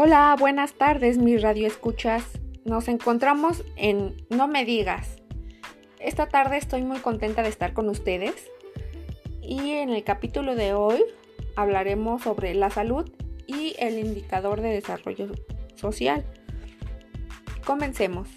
Hola, buenas tardes, mis radioescuchas. Nos encontramos en No me digas. Esta tarde estoy muy contenta de estar con ustedes y en el capítulo de hoy hablaremos sobre la salud y el indicador de desarrollo social. Comencemos.